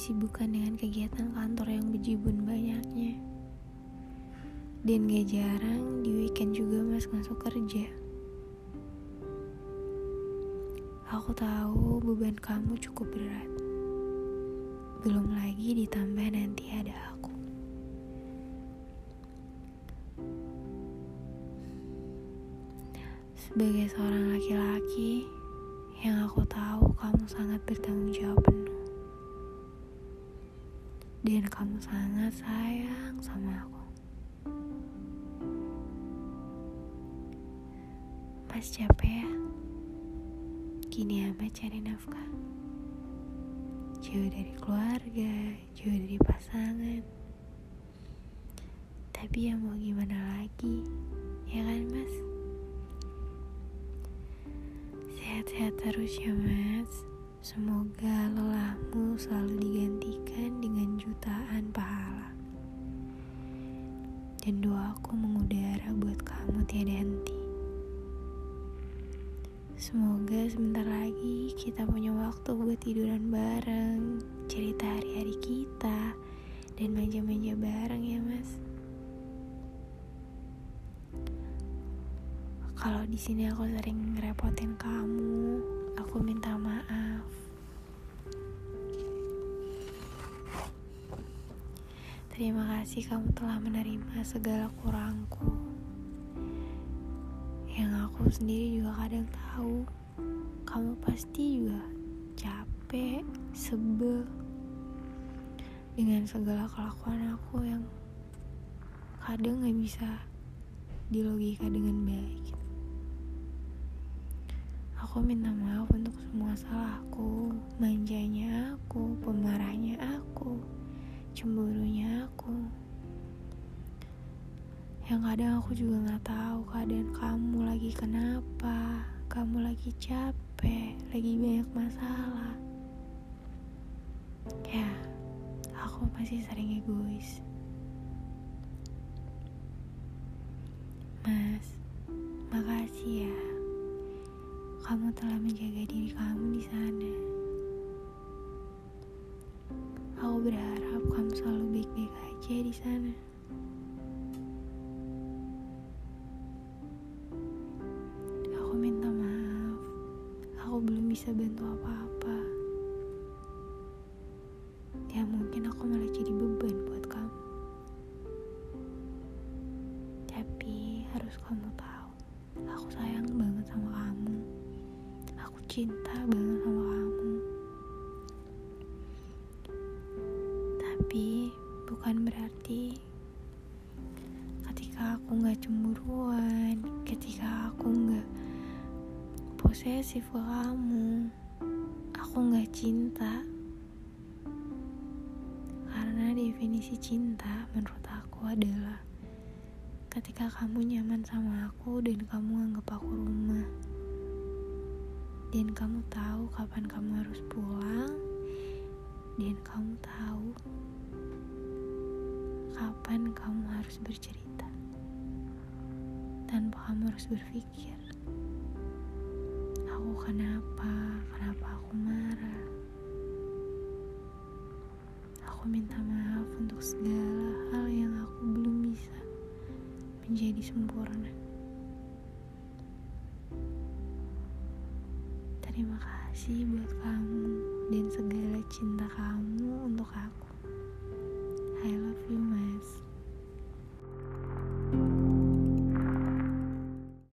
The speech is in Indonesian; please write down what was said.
disibukkan dengan kegiatan kantor yang bejibun banyaknya. Dan gak jarang di weekend juga mas masuk kerja. Aku tahu beban kamu cukup berat. Belum lagi ditambah nanti ada aku. Sebagai seorang laki-laki yang aku tahu kamu sangat bertanggung jawab penuh. Dan kamu sangat sayang sama aku. Mas capek ya? Gini amat cari nafkah. Jauh dari keluarga, jauh dari pasangan. Tapi ya mau gimana lagi, ya kan mas? Sehat-sehat terus ya mas. Semoga lelahmu selalu digantikan dengan jutaan pahala. Dan doaku mengudara buat kamu tiada henti. Semoga sebentar lagi kita punya waktu buat tiduran bareng, cerita hari-hari kita, dan manja-manja bareng ya mas. Kalau di sini aku sering ngerepotin kamu, aku minta Terima kasih kamu telah menerima segala kurangku. Yang aku sendiri juga kadang tahu, kamu pasti juga capek, sebel dengan segala kelakuan aku yang kadang gak bisa dilogika dengan baik. Aku minta maaf untuk semua salahku, manjanya aku, pemarahnya kadang aku juga gak tahu keadaan kamu lagi kenapa, kamu lagi capek, lagi banyak masalah. Ya, aku masih sering egois. Mas, makasih ya kamu telah menjaga diri kamu di sana. Aku berharap kamu selalu baik-baik aja di sana. Bisa bantu apa-apa. Ya mungkin aku malah jadi beban buat kamu. Tapi harus kamu tahu, aku sayang banget sama kamu aku cinta banget sama kamu. Tapi bukan berarti ketika aku nggak cemburuan, ketika posesif ke kamu, aku nggak cinta. Karena definisi cinta menurut aku adalah ketika kamu nyaman sama aku dan kamu anggap aku rumah. Dan kamu tahu kapan kamu harus pulang. Dan kamu tahu kapan kamu harus bercerita. Tanpa kamu harus berpikir aku kenapa? Kenapa aku marah? Aku minta maaf untuk segala hal yang aku belum bisa menjadi sempurna. Terima kasih buat kamu dan segala cinta kamu untuk aku.